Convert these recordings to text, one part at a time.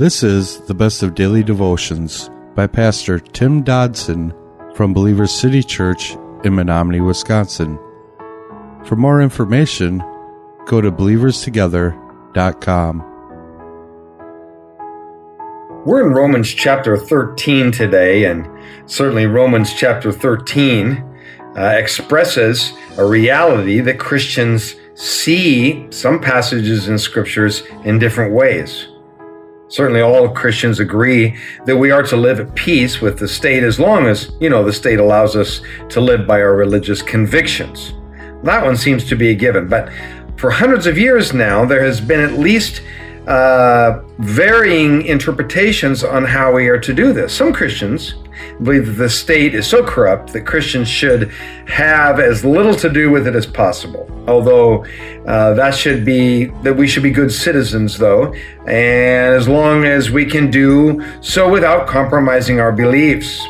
This is the best of daily devotions by Pastor Tim Dodson from Believers City Church in Menomonie, Wisconsin. For more information, go to believerstogether.com. We're in Romans chapter 13 today, and certainly Romans chapter 13 uh, expresses a reality that Christians see some passages in scriptures in different ways. Certainly, all Christians agree that we are to live at peace with the state as long as, you know, the state allows us to live by our religious convictions. That one seems to be a given. But for hundreds of years now, there has been at least uh, varying interpretations on how we are to do this. Some Christians believe that the state is so corrupt that Christians should have as little to do with it as possible. Although uh, that should be that we should be good citizens, though, and as long as we can do so without compromising our beliefs.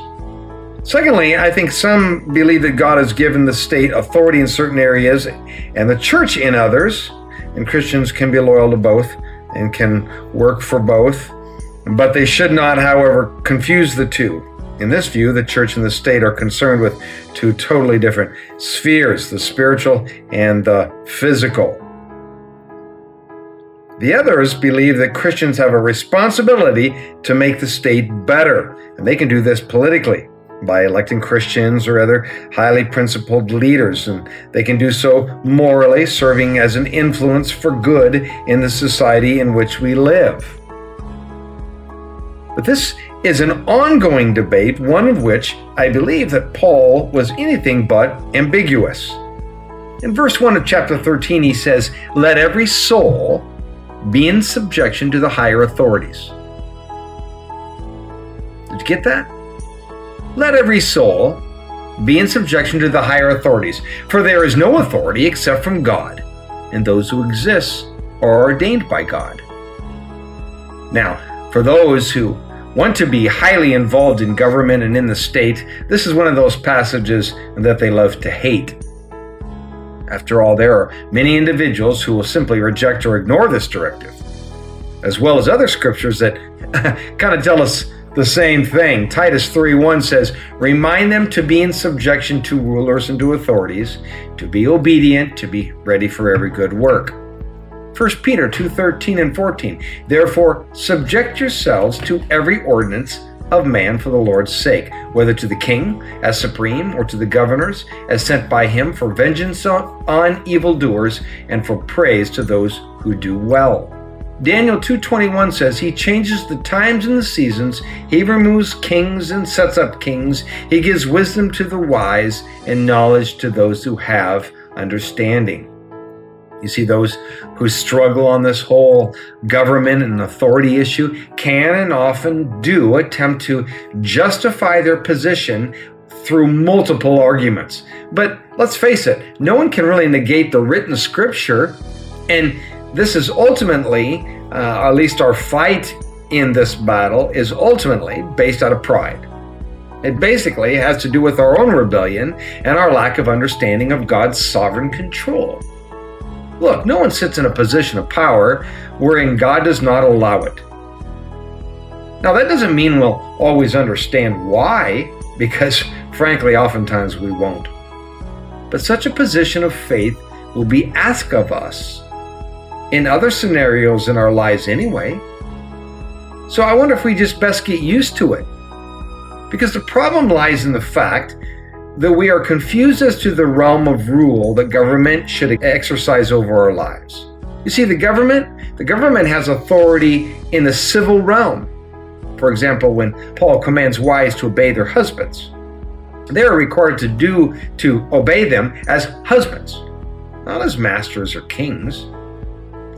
Secondly, I think some believe that God has given the state authority in certain areas and the church in others, and Christians can be loyal to both and can work for both. But they should not, however, confuse the two. In this view, the church and the state are concerned with two totally different spheres the spiritual and the physical. The others believe that Christians have a responsibility to make the state better, and they can do this politically by electing Christians or other highly principled leaders, and they can do so morally, serving as an influence for good in the society in which we live. But this is an ongoing debate, one of which I believe that Paul was anything but ambiguous. In verse 1 of chapter 13, he says, Let every soul be in subjection to the higher authorities. Did you get that? Let every soul be in subjection to the higher authorities, for there is no authority except from God, and those who exist are ordained by God. Now, for those who want to be highly involved in government and in the state, this is one of those passages that they love to hate. After all, there are many individuals who will simply reject or ignore this directive, as well as other scriptures that kind of tell us the same thing. Titus 3:1 says, "Remind them to be in subjection to rulers and to authorities, to be obedient, to be ready for every good work." 1 Peter 2:13 and 14. Therefore, subject yourselves to every ordinance of man for the Lord's sake, whether to the king as supreme or to the governors as sent by him for vengeance on evildoers and for praise to those who do well. Daniel 2:21 says he changes the times and the seasons, he removes kings and sets up kings, he gives wisdom to the wise and knowledge to those who have understanding. You see, those who struggle on this whole government and authority issue can and often do attempt to justify their position through multiple arguments. But let's face it, no one can really negate the written scripture. And this is ultimately, uh, at least our fight in this battle, is ultimately based out of pride. It basically has to do with our own rebellion and our lack of understanding of God's sovereign control. Look, no one sits in a position of power wherein God does not allow it. Now, that doesn't mean we'll always understand why, because frankly, oftentimes we won't. But such a position of faith will be asked of us in other scenarios in our lives anyway. So I wonder if we just best get used to it. Because the problem lies in the fact that we are confused as to the realm of rule that government should exercise over our lives. You see, the government, the government has authority in the civil realm. For example, when Paul commands wives to obey their husbands, they are required to do to obey them as husbands, not as masters or kings.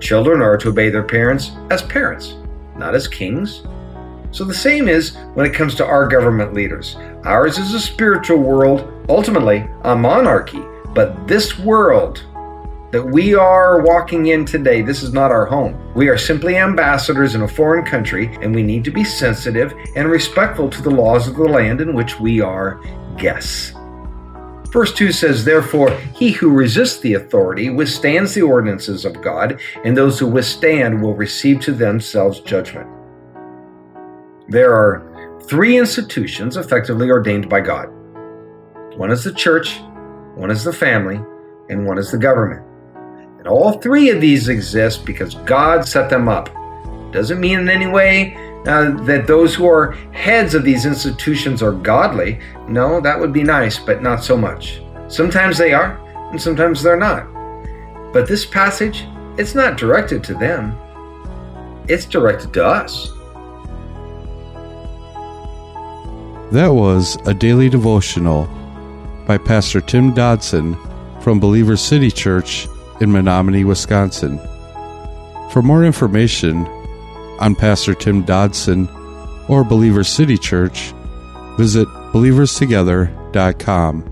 Children are to obey their parents as parents, not as kings. So the same is when it comes to our government leaders. Ours is a spiritual world, ultimately a monarchy, but this world that we are walking in today, this is not our home. We are simply ambassadors in a foreign country, and we need to be sensitive and respectful to the laws of the land in which we are guests. Verse 2 says, Therefore, he who resists the authority withstands the ordinances of God, and those who withstand will receive to themselves judgment. There are three institutions effectively ordained by God one is the church, one is the family, and one is the government. And all three of these exist because God set them up. Doesn't mean in any way uh, that those who are heads of these institutions are godly. No, that would be nice, but not so much. Sometimes they are, and sometimes they're not. But this passage, it's not directed to them, it's directed to us. That was a daily devotional by Pastor Tim Dodson from Believer City Church in Menomonie, Wisconsin. For more information on Pastor Tim Dodson or Believer City Church, visit believerstogether.com.